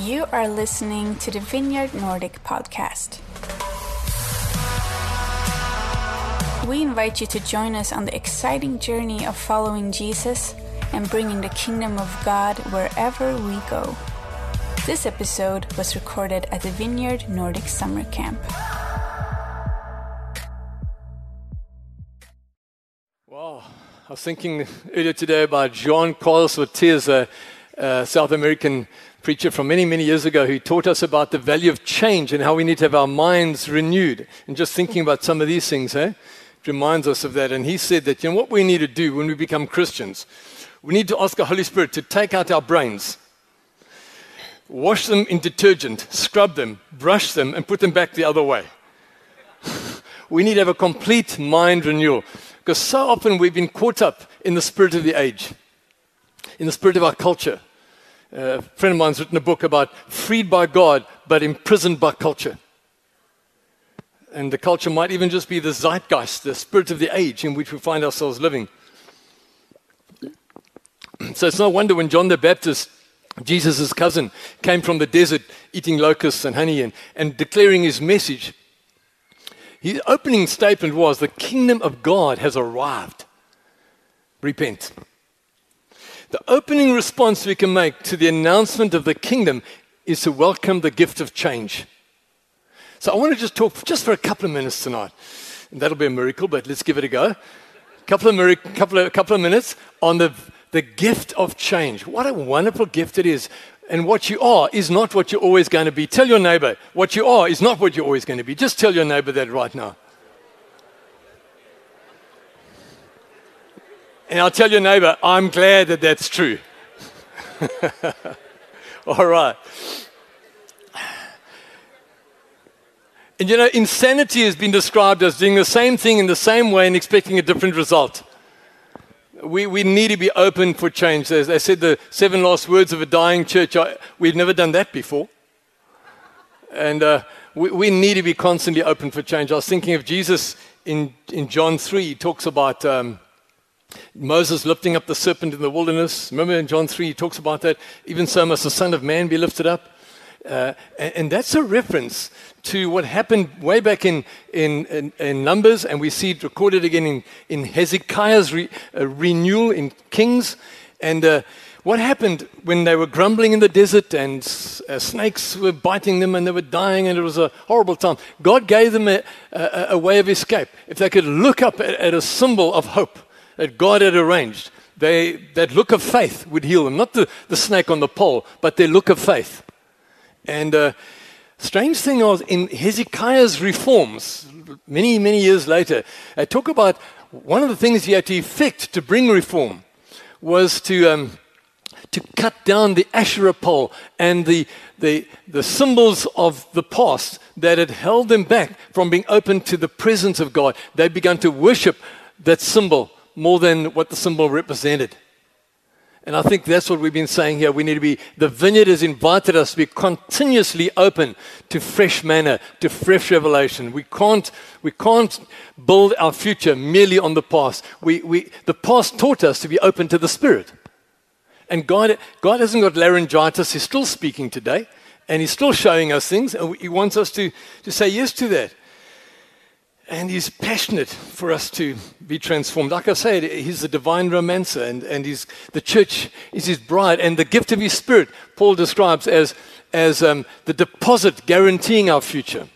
You are listening to the Vineyard Nordic podcast. We invite you to join us on the exciting journey of following Jesus and bringing the kingdom of God wherever we go. This episode was recorded at the Vineyard Nordic Summer Camp. Wow. I was thinking earlier today about Juan Carlos Ortiz, a, a South American preacher from many, many years ago who taught us about the value of change and how we need to have our minds renewed. And just thinking about some of these things, eh, it reminds us of that. And he said that, you know, what we need to do when we become Christians, we need to ask the Holy Spirit to take out our brains, wash them in detergent, scrub them, brush them, and put them back the other way. we need to have a complete mind renewal because so often we've been caught up in the spirit of the age, in the spirit of our culture. A friend of mine's written a book about freed by God but imprisoned by culture. And the culture might even just be the zeitgeist, the spirit of the age in which we find ourselves living. So it's no wonder when John the Baptist, Jesus' cousin, came from the desert eating locusts and honey and, and declaring his message. His opening statement was, The kingdom of God has arrived. Repent. The opening response we can make to the announcement of the kingdom is to welcome the gift of change. So I want to just talk just for a couple of minutes tonight. And that'll be a miracle, but let's give it a go. Couple of, couple of, couple of minutes on the, the gift of change. What a wonderful gift it is. And what you are is not what you're always going to be. Tell your neighbor, what you are is not what you're always going to be. Just tell your neighbor that right now. And I'll tell your neighbor, I'm glad that that's true. All right. And you know, insanity has been described as doing the same thing in the same way and expecting a different result. We, we need to be open for change. As I said, the seven last words of a dying church, we've never done that before. And uh, we, we, need to be constantly open for change. I was thinking of Jesus in, in John 3, he talks about. Um, Moses lifting up the serpent in the wilderness. Remember in John 3, he talks about that. Even so must the Son of Man be lifted up. Uh, and, and, that's a reference to what happened way back in, in, in, in Numbers, and we see it recorded again in, in Hezekiah's re, uh, renewal in Kings. And uh, what happened when they were grumbling in the desert and uh, snakes were biting them and they were dying, and it was a horrible time? God gave them a, a, a way of escape. If they could look up at, at a symbol of hope, that God had arranged. They, that look of faith would heal them. Not the, the snake on the pole, but their look of faith. And uh, strange thing was in Hezekiah's reforms, many, many years later, I talk about one of the things he had to effect to bring reform was to, um, to cut down the Asherah pole and the, the, the symbols of the past that had held them back from being open to the presence of God. They began to worship that symbol more than what the symbol represented. And I think that's what we've been saying here. We need to be, the vineyard has invited us to be continuously open to fresh manna, to fresh revelation. We can't, we can't build our future merely on the past. We, we, the past taught us to be open to the Spirit. And God, God hasn't got laryngitis. He's still speaking today, and He's still showing us things, and He wants us to, to say yes to that. And he's passionate for us to be transformed. Like I said, he's the divine romancer, and, and he's, the church is his bride. And the gift of his spirit, Paul describes as, as um, the deposit guaranteeing our future.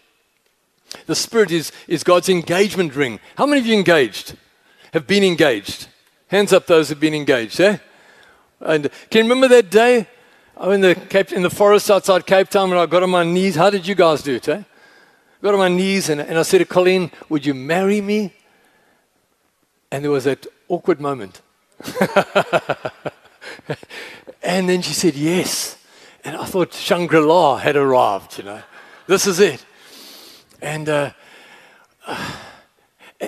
The spirit is, is God's engagement ring. How many of you engaged? Have been engaged? Hands up those who've been engaged, eh? And can you remember that day? I'm in the, Cape, in the forest outside Cape Town when I got on my knees. How did you guys do it, eh? Got on my knees and, and I said to Colleen, Would you marry me? And there was that awkward moment. and then she said, Yes. And I thought Shangri La had arrived, you know. This is it. And, uh,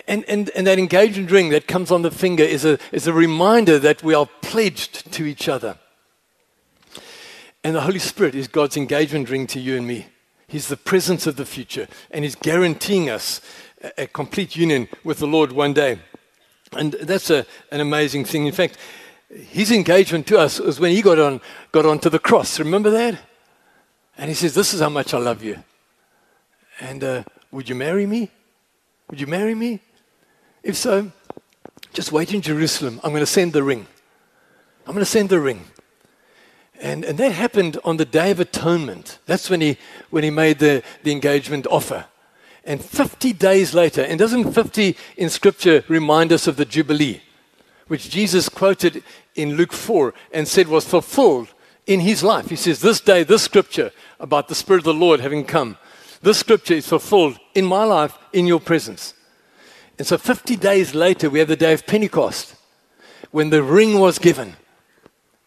and, and, and that engagement ring that comes on the finger is a, is a reminder that we are pledged to each other. And the Holy Spirit is God's engagement ring to you and me. He's the presence of the future, and He's guaranteeing us a, complete union with the Lord one day. And that's a, an amazing thing. In fact, his engagement to us was when he got on got onto the cross. Remember that? And he says, This is how much I love you. And uh, would you marry me? Would you marry me? If so, just wait in Jerusalem. I'm going to send the ring. I'm going to send the ring. And, and that happened on the Day of Atonement. That's when he, when he made the, the engagement offer. And 50 days later, and doesn't 50 in Scripture remind us of the Jubilee, which Jesus quoted in Luke 4 and said was fulfilled in his life? He says, This day, this Scripture about the Spirit of the Lord having come, this Scripture is fulfilled in my life, in your presence. And so 50 days later, we have the day of Pentecost when the ring was given.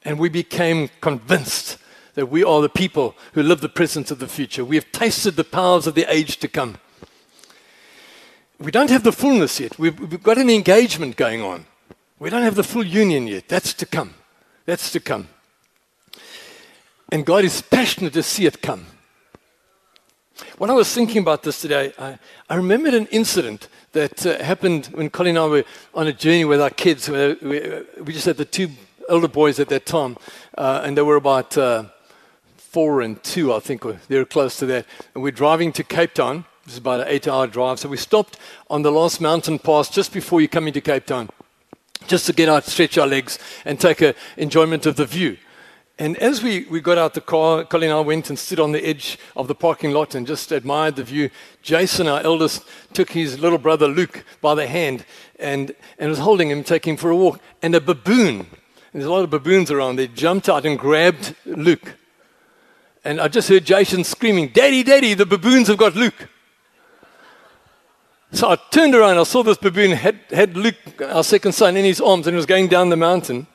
And we became convinced that we are the people who live the presence of the future. We have tasted the powers of the age to come. We don't have the fullness yet. We've, we've got an engagement going on. We don't have the full union yet. That's to come. That's to come. And God is passionate to see it come. When I was thinking about this today, I, I remembered an incident that uh, happened when Colleen and I were on a journey with our kids. We, we, we just had the two elder boys at that time, uh, and they were about uh, four and two, I think. They were close to that. And we're driving to Cape Town. This is about an eight hour drive. So we stopped on the last mountain pass just before you come into Cape Town, just to get out, stretch our legs, and take an enjoyment of the view. And as we, we got out the car, Colleen and I went and stood on the edge of the parking lot and just admired the view. Jason, our eldest, took his little brother Luke by the hand and, and was holding him, taking him for a walk. And a baboon, there's a lot of baboons around They jumped out and grabbed Luke. And I just heard Jason screaming, Daddy, Daddy, the baboons have got Luke. So I turned around, I saw this baboon had, had Luke, our second son, in his arms and was going down the mountain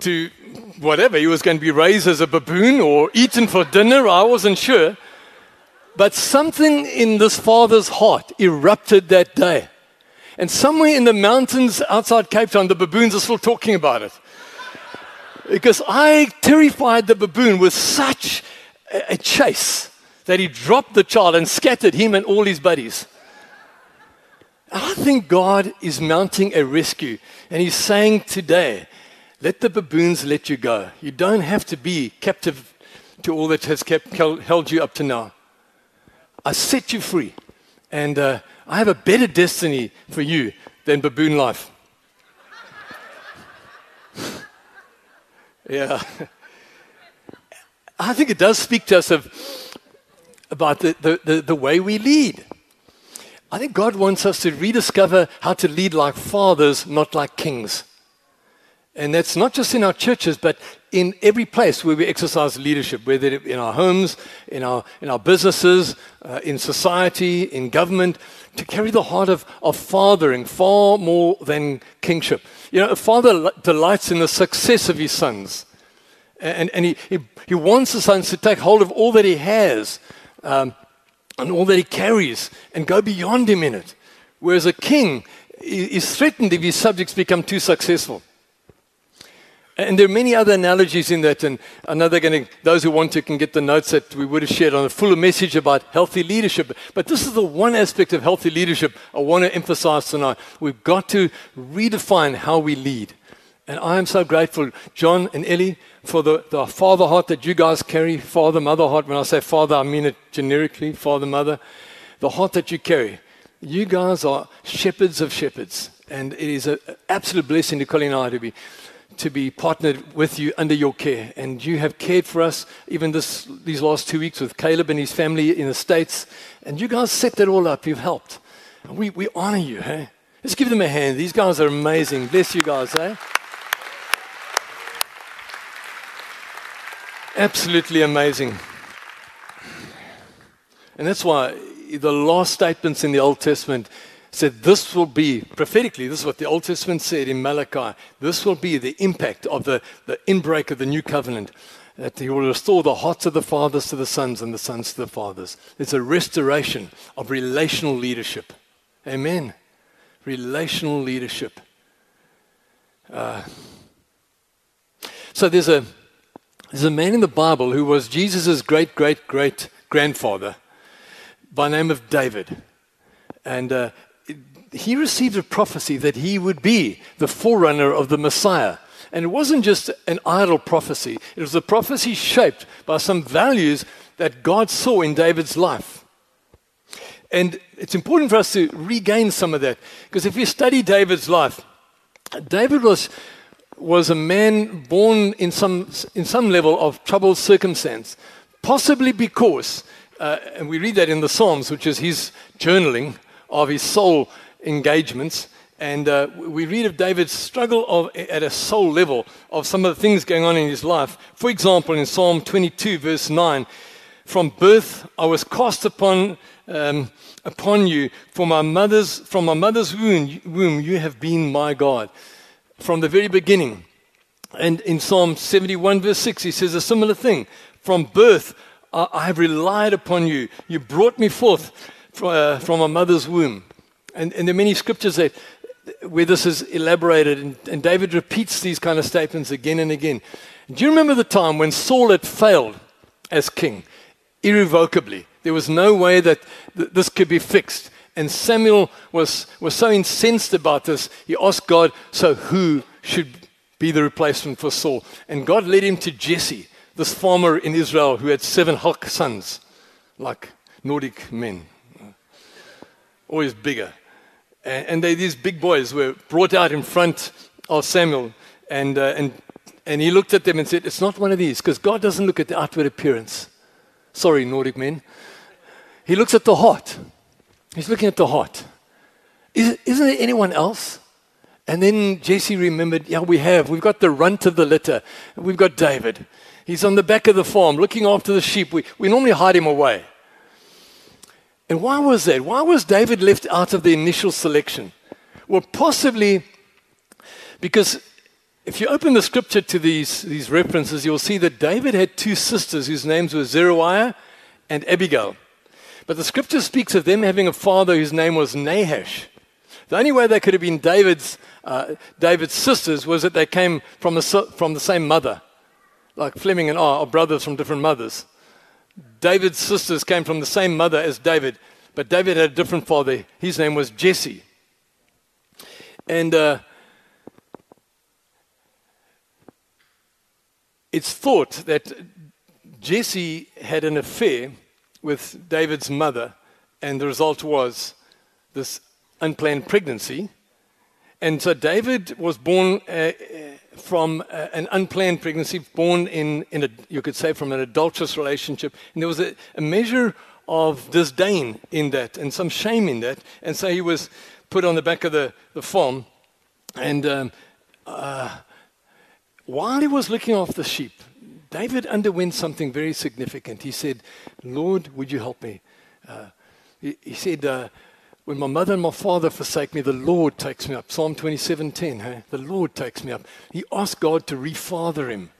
to whatever. He was going to be raised as a baboon or eaten for dinner. I wasn't sure. But something in this father's heart erupted that day. And somewhere in the mountains outside Cape Town, the baboons are still talking about it. Because I terrified the baboon with such a chase that he dropped the child and scattered him and all his buddies. I think God is mounting a rescue. And He's saying today, let the baboons let you go. You don't have to be captive to all that has kept, held you up to now. I set you free. And uh, I have a better destiny for you than baboon life. yeah. I think it does speak to us of, about the, the, the, the way we lead. I think God wants us to rediscover how to lead like fathers, not like kings. And that's not just in our churches, but in every place where we exercise leadership, whether in our homes, in our, in our businesses, uh, in society, in government, to carry the heart of, of fathering far more than kingship. You know, a father delights in the success of his sons. And, and he, he, he wants the sons to take hold of all that he has um, and all that he carries and go beyond him in it. Whereas a king is threatened if his subjects become too successful. And there are many other analogies in that, and I know they're going to, those who want to can get the notes that we would have shared on a fuller message about healthy leadership. But this is the one aspect of healthy leadership I want to emphasize tonight. We've got to redefine how we lead. And I am so grateful, John and Ellie, for the, the father heart that you guys carry, father, mother heart. When I say father, I mean it generically, father, mother. The heart that you carry. You guys are shepherds of shepherds. And it is an absolute blessing to Colleen and I to be to be partnered with you under your care. And you have cared for us even this, these last two weeks with Caleb and his family in the States. And you guys set that all up. You've helped. And we, we honor you, hey? Let's give them a hand. These guys are amazing. Bless you guys, eh? Absolutely amazing. And that's why the last statements in the Old Testament said this will be, prophetically, this is what the Old Testament said in Malachi, this will be the impact of the, the inbreak of the new covenant. That he will restore the hearts of the fathers to the sons and the sons to the fathers. It's a restoration of relational leadership. Amen. Relational leadership. Uh, so there's a, there's a man in the Bible who was Jesus' great, great, great grandfather by name of David. And uh, he received a prophecy that he would be the forerunner of the Messiah. And it wasn't just an idle prophecy, it was a prophecy shaped by some values that God saw in David's life. And it's important for us to regain some of that. Because if you study David's life, David was, was a man born in some, in some level of troubled circumstance, possibly because, uh, and we read that in the Psalms, which is his journaling of his soul engagements. And uh, we read of David's struggle of, at a soul level of some of the things going on in his life. For example, in Psalm 22, verse 9, from birth I was cast upon, um, upon you for my mother's, from my mother's womb, womb, you have been my God. From the very beginning. And in Psalm 71, verse 6, he says a similar thing. From birth I, have relied upon you. You brought me forth from, uh, from my mother's womb. And, and there are many scriptures that, where this is elaborated, and, and David repeats these kind of statements again and again. Do you remember the time when Saul had failed as king irrevocably? There was no way that th- this could be fixed. And Samuel was, was so incensed about this, he asked God, So who should be the replacement for Saul? And God led him to Jesse, this farmer in Israel who had seven Hulk sons, like Nordic men, always bigger. And they, these big boys were brought out in front of Samuel. And, uh, and, and he looked at them and said, It's not one of these, because God doesn't look at the outward appearance. Sorry, Nordic men. He looks at the heart. He's looking at the heart. Is, isn't there anyone else? And then Jesse remembered, yeah, we have. We've got the runt of the litter. We've got David. He's on the back of the farm looking after the sheep. We, we normally hide him away. And why was that? Why was David left out of the initial selection? Well, possibly because if you open the scripture to these, these references, you'll see that David had two sisters whose names were Zeruiah and Abigail. But the scripture speaks of them having a father whose name was Nahash. The only way they could have been David's, uh, David's sisters was that they came from, from the same mother. Like Fleming and I are brothers from different mothers. David's sisters came from the same mother as David, but David had a different father. His name was Jesse. And uh, it's thought that Jesse had an affair with David's mother, and the result was this unplanned pregnancy. And so David was born uh, from uh, an unplanned pregnancy, born in, in a, you could say, from an adulterous relationship. And there was a, a measure of disdain in that and some shame in that. And so he was put on the back of the, the farm. And um, uh, while he was looking after the sheep, David underwent something very significant. He said, Lord, would you help me? Uh, he, he, said, uh, when my mother and my father forsake me, the Lord takes me up. Psalm 27:10. Hey? The Lord takes me up. He asked God to refather him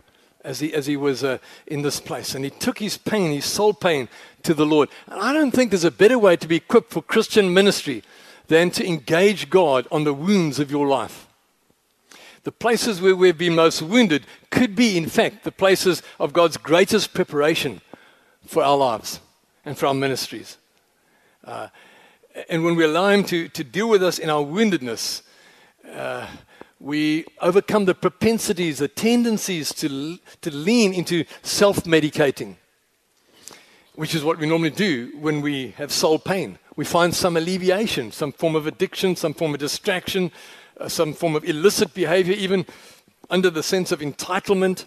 as he, as he was uh, in this place. And he took his pain, his soul pain, to the Lord. And I don't think there's a better way to be equipped for Christian ministry than to engage God on the wounds of your life. The places where we've been most wounded could be, in fact, the places of God's greatest preparation for our lives and for our ministries. Uh, and when we allow Him to, to deal with us in our woundedness, uh, we overcome the propensities, the tendencies to, to lean into self medicating, which is what we normally do when we have soul pain. We find some alleviation, some form of addiction, some form of distraction, uh, some form of illicit behavior, even under the sense of entitlement.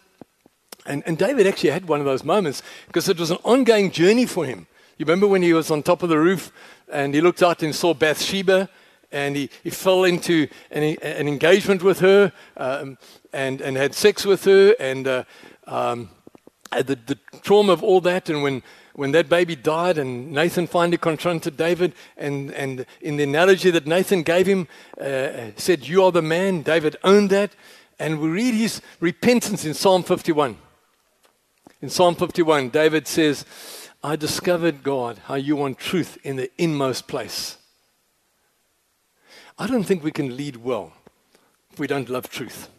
And, and David actually had one of those moments because it was an ongoing journey for him. You remember when he was on top of the roof and he looked out and saw Bathsheba and he, he fell into an, an engagement with her um, and, and had sex with her and uh, um, the, the trauma of all that. And when, when that baby died and Nathan finally confronted David, and, and in the analogy that Nathan gave him, uh, said, You are the man, David owned that. And we read his repentance in Psalm 51. In Psalm 51, David says, I discovered, God, how you want truth in the inmost place. I don't think we can lead well if we don't love truth.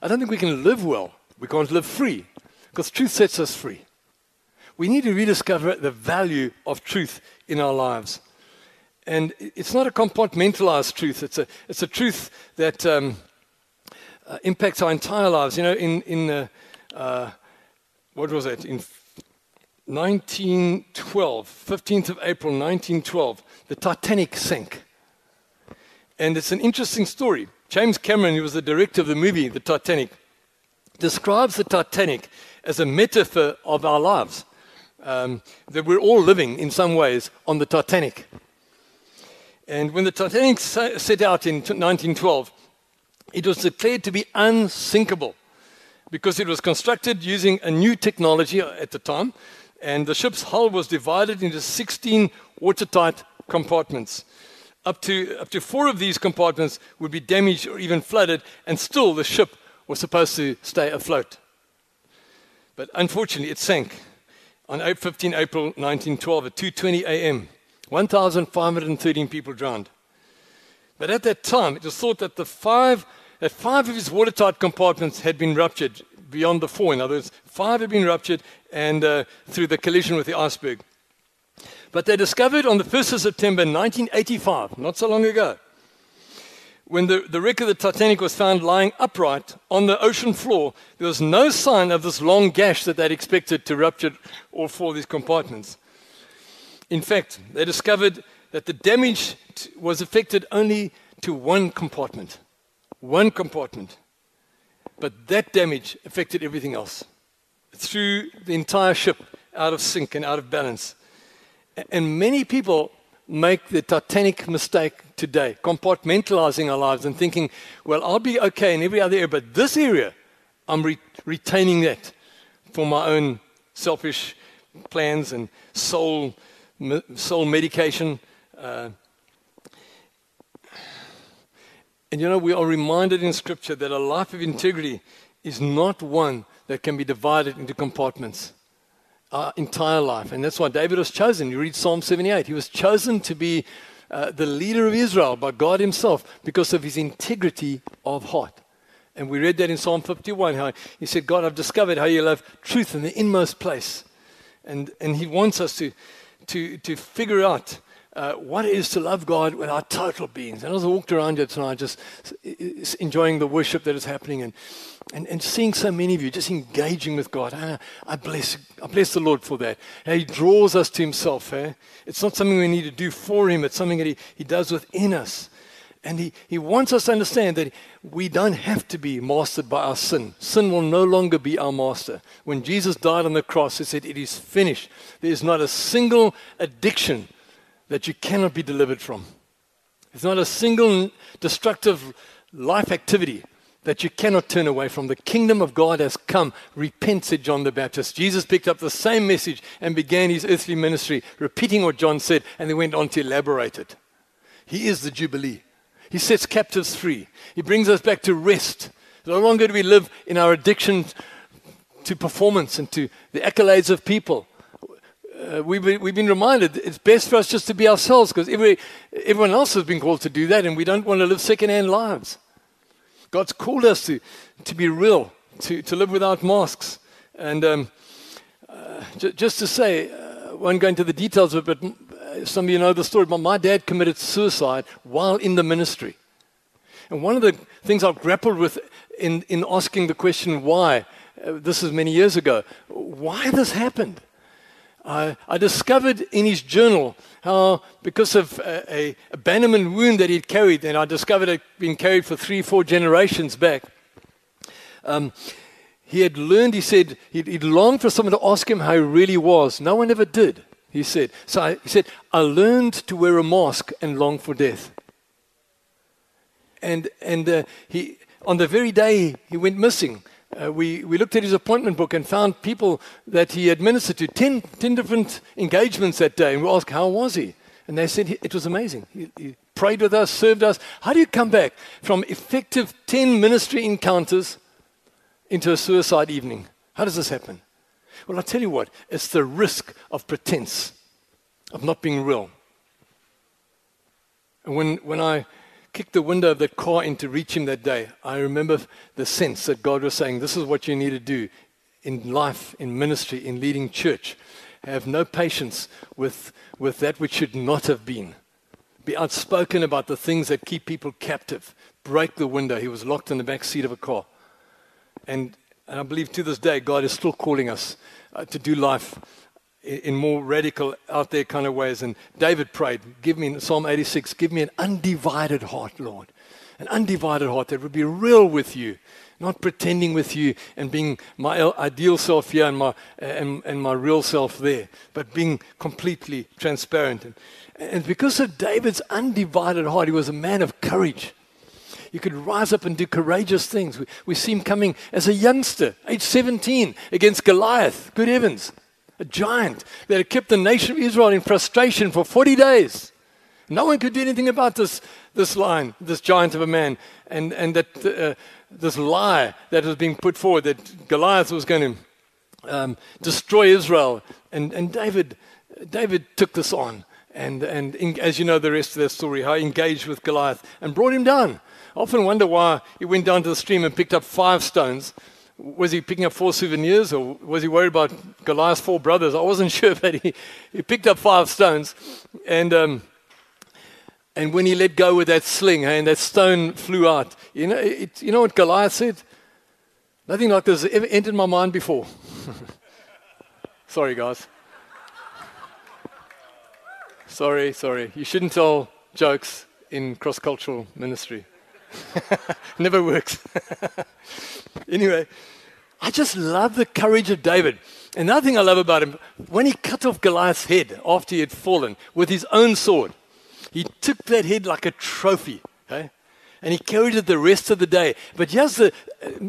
I don't think we can live well. We can't live free because truth sets us free. We need to rediscover the value of truth in our lives. And it's not a compartmentalized truth, it's a, it's a truth that, um, uh, impacts our entire lives. You know, in, in uh, uh, what was it? In 1912, 15th of April 1912, the Titanic sank. And it's an interesting story. James Cameron, who was the director of the movie, The Titanic, describes the Titanic as a metaphor of our lives. Um, that we're all living in some ways on the Titanic. And when the Titanic set out in 1912, it was declared to be unsinkable because it was constructed using a new technology at the time, and the ship's hull was divided into 16 watertight compartments. Up to, up to four of these compartments would be damaged or even flooded, and still the ship was supposed to stay afloat. But unfortunately, it sank on 15 April 1912 at 2:20 a.m. 1,513 people drowned. But at that time, it was thought that the five that five of his watertight compartments had been ruptured beyond the four. In other words, five had been ruptured and uh, through the collision with the iceberg. But they discovered on the 1st of September 1985, not so long ago, when the, the wreck of the Titanic was found lying upright on the ocean floor, there was no sign of this long gash that they'd expected to rupture all four of these compartments. In fact, they discovered that the damage was affected only to one compartment. One compartment. But that damage affected everything else. Threw the entire ship out of sync and out of balance. And many people make the Titanic mistake today, compartmentalizing our lives and thinking, well, I'll be okay in every other area, but this area, I'm re- retaining that for my own selfish plans and soul, soul medication. Uh, and you know, we are reminded in Scripture that a life of integrity is not one that can be divided into compartments our entire life. And that's why David was chosen. You read Psalm 78. He was chosen to be uh, the leader of Israel by God Himself because of his integrity of heart. And we read that in Psalm 51 how he said, God, I've discovered how you love truth in the inmost place. And, and He wants us to, to, to figure out uh, what it is to love God with our total beings. And as I walked around here tonight, just enjoying the worship that is happening and, and, and seeing so many of you just engaging with God. I, I, bless, I bless the Lord for that. he draws us to Himself. Eh? It's not something we need to do for Him, it's something that He, he does within us. And he, he wants us to understand that we don't have to be mastered by our sin. Sin will no longer be our master. When Jesus died on the cross, He said, It is finished. There is not a single addiction that you cannot be delivered from. There's not a single destructive life activity that you cannot turn away from. The kingdom of God has come. Repent, said John the Baptist. Jesus picked up the same message and began his earthly ministry, repeating what John said, and then went on to elaborate it. He is the Jubilee. He sets captives free. He brings us back to rest. No longer do we live in our addiction to performance and to the accolades of people uh, we've, been, we've been reminded it's best for us just to be ourselves because every, everyone else has been called to do that and we don't want to live second-hand lives. God's called us to, to be real, to, to live without masks. And um, uh, j- just to say, uh, won't go into the details of it, but uh, some of you know the story, but my dad committed suicide while in the ministry. And one of the things I've grappled with in, in asking the question why, uh, this is many years ago, why this happened? I, I discovered in his journal how, because of a, a, abandonment wound that he'd carried, and I discovered it had been carried for three, four generations back, um, he had learned, he said, he'd, he'd longed for someone to ask him how he really was. No one ever did, he said. So I, he said, I learned to wear a mask and long for death. And, and uh, he, on the very day he went missing, uh, we, we looked at his appointment book and found people that he administered to 10, 10 different engagements that day. And we asked, How was he? And they said, It was amazing. He, he prayed with us, served us. How do you come back from effective 10 ministry encounters into a suicide evening? How does this happen? Well, I'll tell you what, it's the risk of pretense, of not being real. And when, when I kicked the window of that car in to reach him that day, I remember the sense that God was saying, This is what you need to do in life, in ministry, in leading church. Have no patience with, with that which should not have been. Be outspoken about the things that keep people captive. break the window. He was locked in the back seat of a car. And, and I believe to this day, God is still calling us uh, to do life in, more radical, out there kind of ways. And David prayed, Give me, Psalm 86, give me an undivided heart, Lord. An undivided heart that would be real with you not pretending with you and being my ideal self here and my, and, and my real self there, but being completely transparent. And, and because of David's undivided heart, he was a man of courage. He could rise up and do courageous things. We, we see him coming as a youngster, age 17, against Goliath. Good heavens. A giant that had kept the nation of Israel in frustration for 40 days. No one could do anything about this, this lion, this giant of a man. And, and that uh, this lie that was being put forward that Goliath was going to um, destroy Israel. And, and David, David took this on. And, and in, as you know the rest of that story, how he engaged with Goliath and brought him down. I often wonder why he went down to the stream and picked up five stones. Was he picking up four souvenirs or was he worried about Goliath's four brothers? I wasn't sure, but he, he picked up five stones. And um, and when he let go with that sling, and that stone flew out, you know, it, you know what Goliath said? Nothing like this ever entered my mind before. sorry, guys. sorry, sorry. You shouldn't tell jokes in cross cultural ministry. Never works. anyway, I just love the courage of David. Another thing I love about him, when he cut off Goliath's head after he had fallen with his own sword, he took that head like a trophy, okay? and he carried it the rest of the day. But here's the,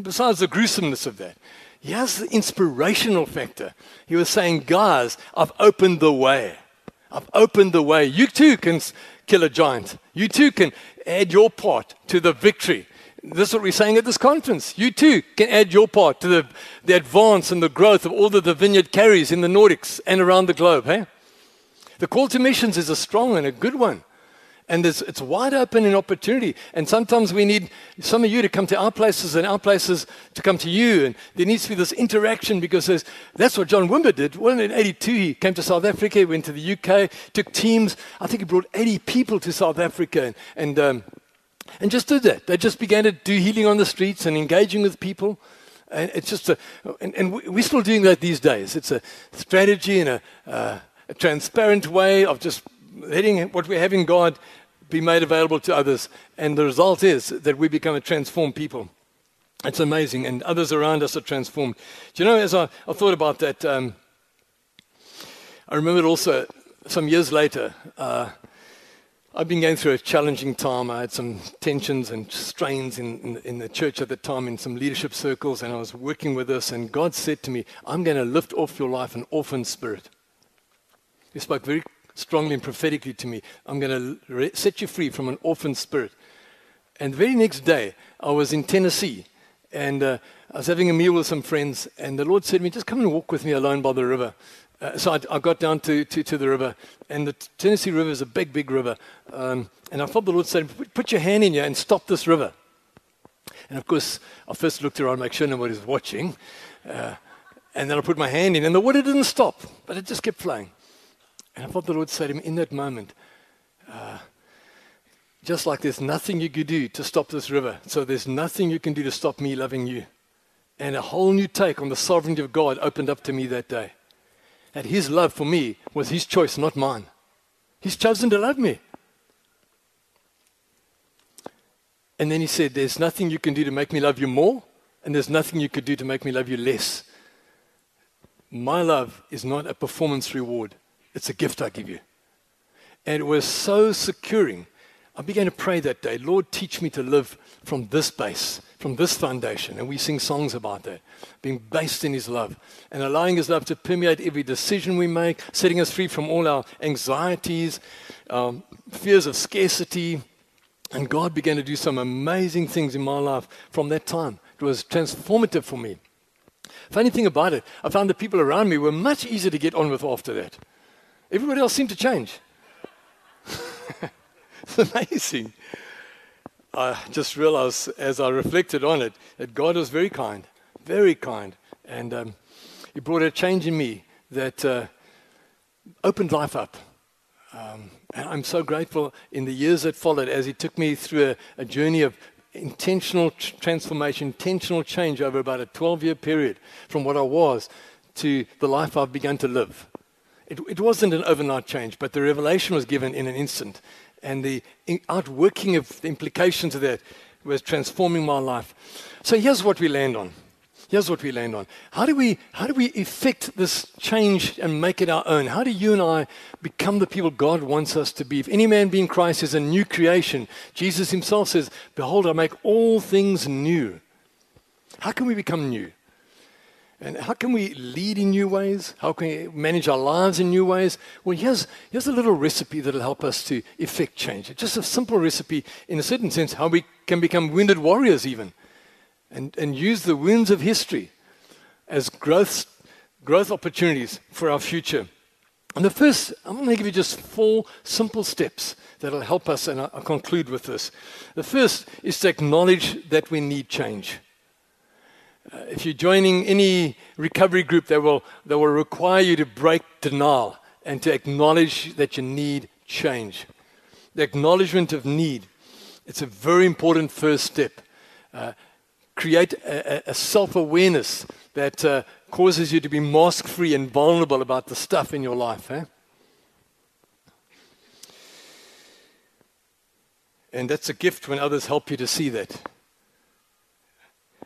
besides the gruesomeness of that, here's the inspirational factor. He was saying, guys, I've opened the way. I've opened the way. You too can kill a giant. You too can add your part to the victory. This is what we're saying at this conference. You too can add your part to the, the advance and the growth of all that the vineyard carries in the Nordics and around the globe. Hey? The call to missions is a strong and a good one. And it's wide open in opportunity. And sometimes we need some of you to come to our places and our places to come to you. And there needs to be this interaction because that's what John Wimber did. Well, in 82, he came to South Africa, went to the UK, took teams. I think he brought 80 people to South Africa and, and, um, and just did that. They just began to do healing on the streets and engaging with people. And it's just a, and, and we're still doing that these days. It's a strategy and a, uh, a transparent way of just letting what we have in God be made available to others. And the result is that we become a transformed people. It's amazing. And others around us are transformed. Do you know, as I, I thought about that, um, I remembered also some years later, uh, I've been going through a challenging time. I had some tensions and strains in, in, in, the church at the time, in some leadership circles, and I was working with this. And God said to me, I'm going to lift off your life an orphan spirit. He spoke very strongly and prophetically to me, I'm going to set you free from an orphan spirit. And the very next day, I was in Tennessee and uh, I was having a meal with some friends, and the Lord said to me, Just come and walk with me alone by the river. Uh, so I, I, got down to, to, to, the river, and the Tennessee River is a big, big river. Um, and I felt the Lord say, Put your hand in here and stop this river. And of course, I first looked around, make sure nobody was watching. Uh, and then I put my hand in, and the water didn't stop, but it just kept flowing. And I thought the Lord said to in that moment, uh, just like there's nothing you could do to stop this river, so there's nothing you can do to stop me loving you. And a whole new take on the sovereignty of God opened up to me that day. That His love for me was His choice, not mine. He's chosen to love me. And then He said, There's nothing you can do to make me love you more, and there's nothing you could do to make me love you less. My love is not a performance reward. It's a gift I give you. And it was so securing. I began to pray that day, Lord, teach me to live from this base, from this foundation. And we sing songs about that, being based in His love and allowing His love to permeate every decision we make, setting us free from all our anxieties, um, fears of scarcity. And God began to do some amazing things in my life from that time. It was transformative for me. Funny thing about it, I found the people around me were much easier to get on with after that. Everybody else seemed to change. it's amazing. I just realized as I reflected on it that God was very kind, very kind. And um, He brought a change in me that uh, opened life up. Um, and I'm so grateful in the years that followed as He took me through a, a journey of intentional tr- transformation, intentional change over about a 12 year period from what I was to the life I've begun to live. It, it wasn't an overnight change, but the revelation was given in an instant. And the outworking of the implications of that was transforming my life. So here's what we land on. Here's what we land on. How do we how do we effect this change and make it our own? How do you and I become the people God wants us to be? If any man be in Christ is a new creation, Jesus himself says, Behold, I make all things new. How can we become new? And how can we lead in new ways? How can we manage our lives in new ways? Well, here's, here's a little recipe that'll help us to effect change. It's just a simple recipe, in a certain sense, how we can become wounded warriors, even, and, and use the wounds of history as growth, growth opportunities for our future. And the first, I'm going to give you just four simple steps that'll help us, and I'll conclude with this. The first is to acknowledge that we need change. Uh, if you're joining any recovery group, they will, they will require you to break denial and to acknowledge that you need change. The acknowledgement of need, it's a very important first step. Uh, create a, a self awareness that uh, causes you to be mask free and vulnerable about the stuff in your life. Eh? And that's a gift when others help you to see that.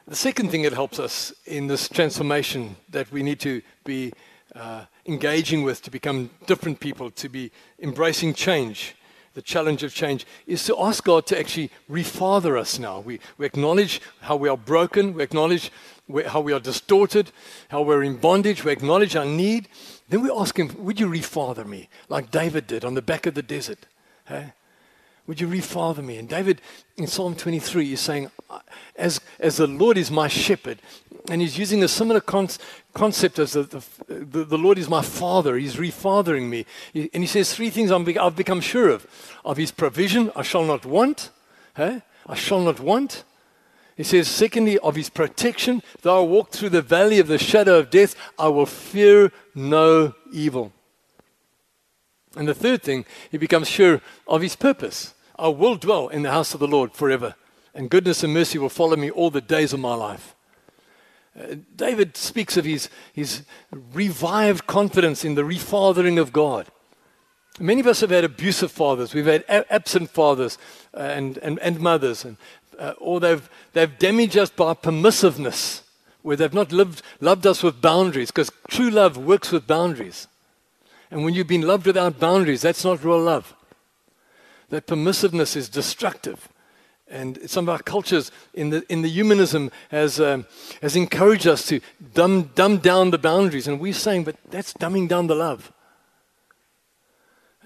The second thing that helps us in this transformation that we need to be uh, engaging with to become different people, to be embracing change, the challenge of change, is to ask God to actually refather us now. We, we acknowledge how we are broken, we acknowledge how we are distorted, how we're in bondage, we acknowledge our need. Then we ask Him, Would you refather me, like David did on the back of the desert? Hey? Would you refather me? And David in Psalm 23 is saying, as, as the Lord is my shepherd, and he's using a similar con- concept as the, the, the, Lord is my father. He's refathering me. And he says three things i have become sure of of his provision, I shall not want. I shall not want. He says, secondly, of his protection, though I walk through the valley of the shadow of death, I will fear no evil. And the third thing, he becomes sure of his purpose. I will dwell in the house of the Lord forever, and goodness and mercy will follow me all the days of my life. Uh, David speaks of his, his revived confidence in the refathering of God. Many of us have had abusive fathers. We've had a- absent fathers uh, and, and, and mothers, and, uh, or they've, they've damaged us by permissiveness, where they've not lived, loved us with boundaries, because true love works with boundaries. And when you've been loved without boundaries, that's not real love. That permissiveness is destructive. And some of our cultures in the, in the humanism has, um, has encouraged us to dumb, dumb down the boundaries. And we're saying, but that's dumbing down the love.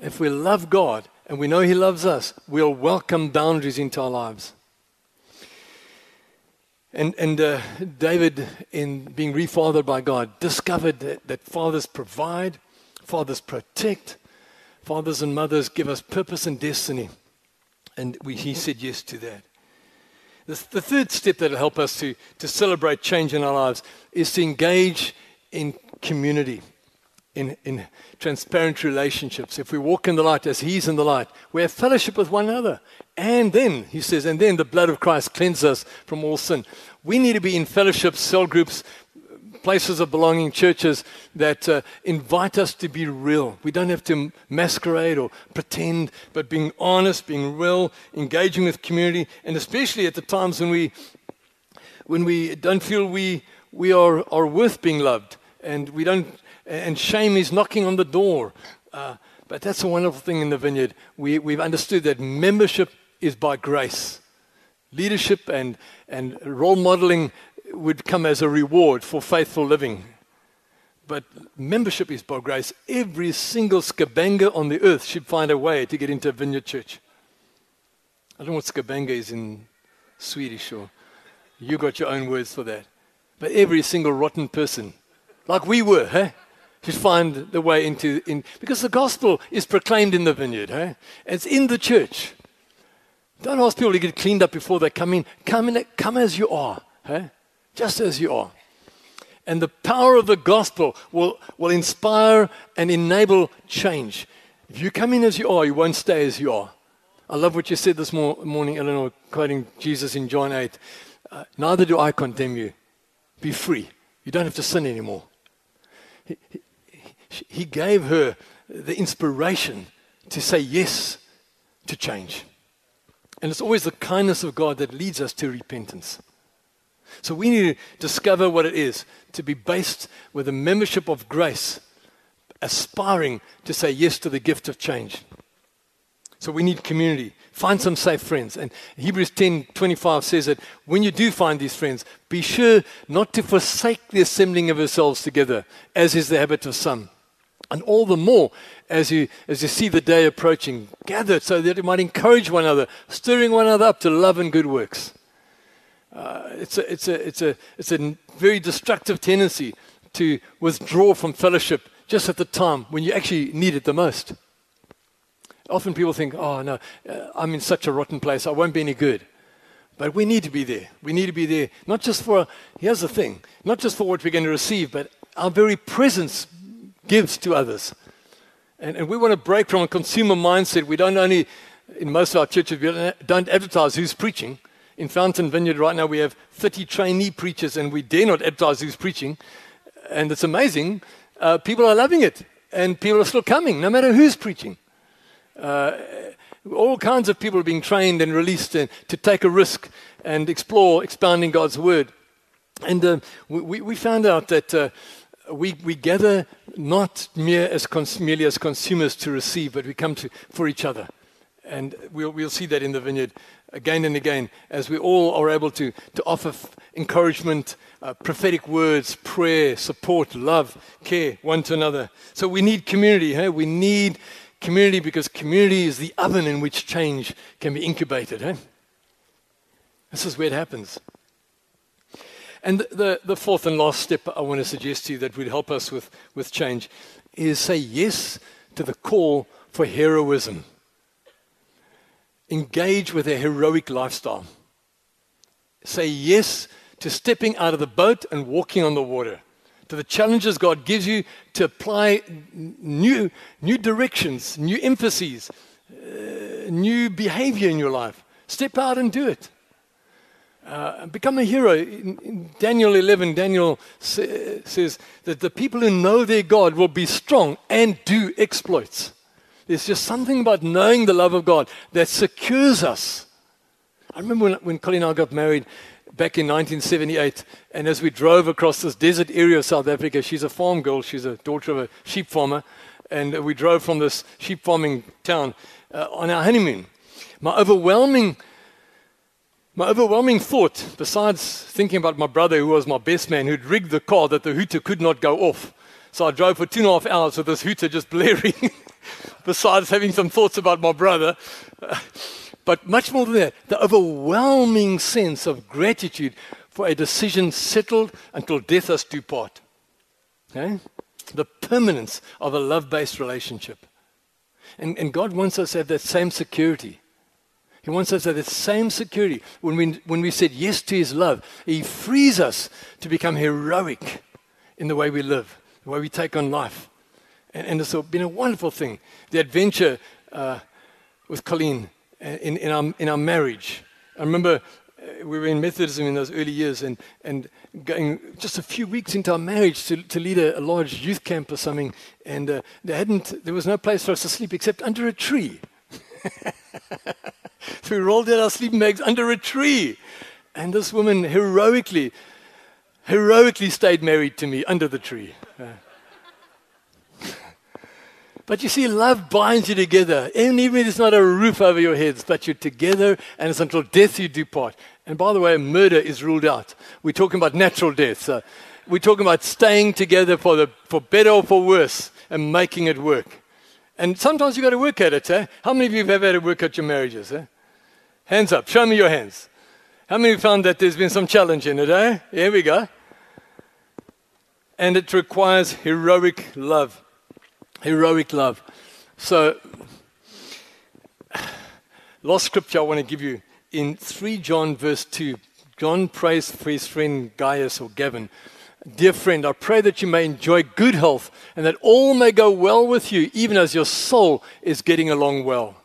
If we love God and we know He loves us, we'll welcome boundaries into our lives. And, and uh, David, in being refathered by God, discovered that, that fathers provide, fathers protect, fathers and mothers give us purpose and destiny. And we, he said yes to that. The, the third step that will help us to, to celebrate change in our lives is to engage in community, in, in transparent relationships. If we walk in the light as He's in the light, we have fellowship with one another. And then, He says, and then the blood of Christ cleanses us from all sin. We need to be in fellowship, cell groups, places of belonging, churches that uh, invite us to be real. We don't have to masquerade or pretend, but being honest, being real, engaging with community, and especially at the times when we, when we don't feel we, we are, are worth being loved and we don't, and shame is knocking on the door. Uh, but that's a wonderful thing in the vineyard. We, we've understood that membership is by grace. Leadership and, and role modeling would come as a reward for faithful living. But membership is by grace. Every single skabanga on the earth should find a way to get into a vineyard church. I don't know what skabanga is in Swedish, or you got your own words for that. But every single rotten person, like we were, hey, should find the way into in because the gospel is proclaimed in the vineyard, hey? It's in the church. Don't ask people to get cleaned up before they come in. Come in, come as you are, hey? Just as you are. And the power of the gospel will, will inspire and enable change. If you come in as you are, you won't stay as you are. I love what you said this morning, Eleanor, quoting Jesus in John 8. Uh, Neither do I condemn you. Be free. You don't have to sin anymore. He, he, he gave her the inspiration to say yes to change. And it's always the kindness of God that leads us to repentance. So we need to discover what it is to be based with a membership of grace, aspiring to say yes to the gift of change. So we need community. Find some safe friends. And Hebrews 10 25 says that when you do find these friends, be sure not to forsake the assembling of yourselves together, as is the habit of some. And all the more as you, as you see the day approaching, gather so that you might encourage one another, stirring one another up to love and good works. Uh, it's, a, it's, a, it's, a, it's a very destructive tendency to withdraw from fellowship just at the time when you actually need it the most. Often people think, oh, no, uh, I'm in such a rotten place, I won't be any good. But we need to be there. We need to be there, not just for, here's the thing, not just for what we're going to receive, but our very presence gives to others. And, and we want to break from a consumer mindset. We don't only, in most of our churches, we don't advertise who's preaching. In Fountain Vineyard right now, we have 30 trainee preachers, and we dare not advertise who's preaching. And it's amazing. Uh, people are loving it, and people are still coming, no matter who's preaching. Uh, all kinds of people are being trained and released to, to take a risk and explore expanding God's word. And uh, we, we found out that uh, we, we gather not mere as merely as consumers to receive, but we come to, for each other. And we'll, we'll see that in the vineyard again and again as we all are able to, to offer f- encouragement, uh, prophetic words, prayer, support, love, care one to another. So we need community. Hey? We need community because community is the oven in which change can be incubated. Hey? This is where it happens. And the, the fourth and last step I want to suggest to you that would help us with, with change is say yes to the call for heroism. Engage with a heroic lifestyle. Say yes to stepping out of the boat and walking on the water, to the challenges God gives you to apply new, new directions, new emphases, uh, new behavior in your life. Step out and do it. Uh, become a hero. In, in Daniel 11, Daniel sa- says that the people who know their God will be strong and do exploits. There's just something about knowing the love of God that secures us. I remember when, when Colleen and I got married back in 1978, and as we drove across this desert area of South Africa, she's a farm girl, she's a daughter of a sheep farmer, and we drove from this sheep farming town uh, on our honeymoon. My overwhelming my overwhelming thought, besides thinking about my brother, who was my best man, who'd rigged the car that the hooter could not go off. So I drove for two and a half hours with this hooter just blaring, besides having some thoughts about my brother. but much more than that, the overwhelming sense of gratitude for a decision settled until death us do part. Okay? The permanence of a love based relationship. And, and God wants us to have that same security. He wants us to have the same security. When we, when we said yes to His love, He frees us to become heroic in the way we live, the way we take on life. And, and it's been a wonderful thing. The adventure uh, with Colleen uh, in, in, our, in our marriage. I remember uh, we were in Methodism in those early years and, and going just a few weeks into our marriage to, to lead a, a large youth camp or something. And uh, there, hadn't, there was no place for us to sleep except under a tree. so we rolled out our sleeping bags under a tree. And this woman heroically, heroically stayed married to me under the tree. But you see, love binds you together. And even if it's not a roof over your heads, but you're together and it's until death you do part. And by the way, murder is ruled out. We're talking about natural death. So we're talking about staying together for, the, for better or for worse and making it work. And sometimes you've got to work at it. Eh? How many of you have ever had to work at your marriages? Eh? Hands up. Show me your hands. How many found that there's been some challenge in it? Eh? Here we go. And it requires heroic love. Heroic love. So, last scripture I want to give you in 3 John, verse 2. John prays for his friend Gaius or Gavin. Dear friend, I pray that you may enjoy good health and that all may go well with you, even as your soul is getting along well.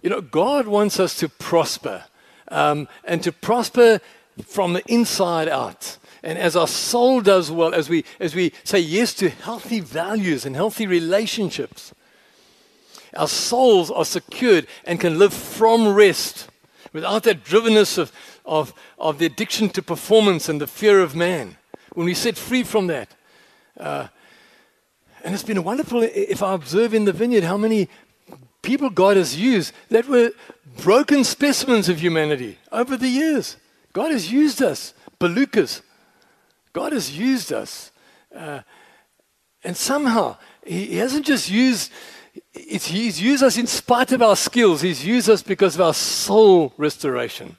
You know, God wants us to prosper um, and to prosper from the inside out. And as our soul does well, as we, as we say yes to healthy values and healthy relationships, our souls are secured and can live from rest without that drivenness of, of, of the addiction to performance and the fear of man. When we set free from that, uh, and it's been wonderful if I observe in the vineyard how many people God has used that were broken specimens of humanity over the years. God has used us, Belukas, God has used us. Uh, and somehow, he, he, hasn't just used, He's used us in spite of our skills. He's used us because of our soul restoration.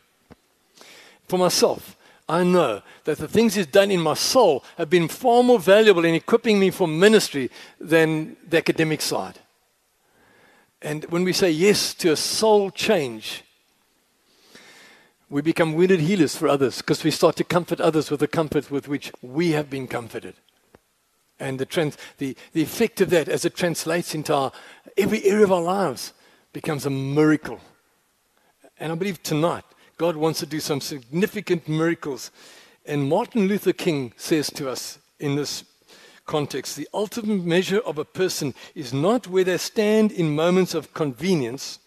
For myself, I know that the things He's done in my soul have been far more valuable in equipping me for ministry than the academic side. And when we say yes to a soul change, we become wounded healers for others because we start to comfort others with the comfort with which we have been comforted. And the, trans, the, the effect of that as it translates into our, every area of our lives becomes a miracle. And I believe tonight God wants to do some significant miracles. And Martin Luther King says to us in this context the ultimate measure of a person is not where they stand in moments of convenience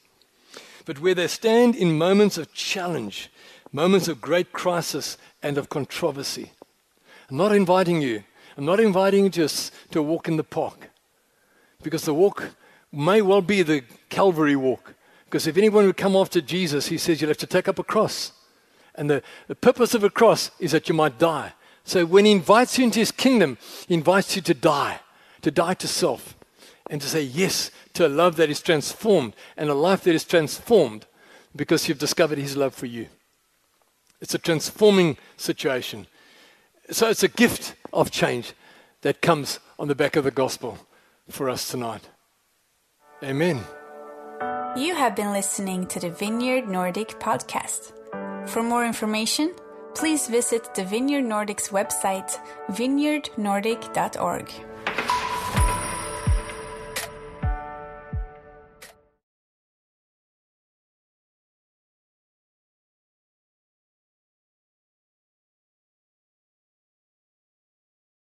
but where they stand in moments of challenge, moments of great crisis and of controversy. I'm not inviting you. I'm not inviting you just to walk in the park. Because the walk may well be the Calvary walk. Because if anyone would come after Jesus, he says you'll have to take up a cross. And the, the purpose of a cross is that you might die. So when he invites you into his kingdom, he invites you to die, to die to self and to say yes to a love that is transformed and a life that is transformed because you've discovered His love for you. It's a transforming situation. So it's a gift of change that comes on the back of the gospel for us tonight. Amen. You have been listening to the Vineyard Nordic podcast. For more information, please visit the Vineyard Nordic's website, vineyardnordic.org.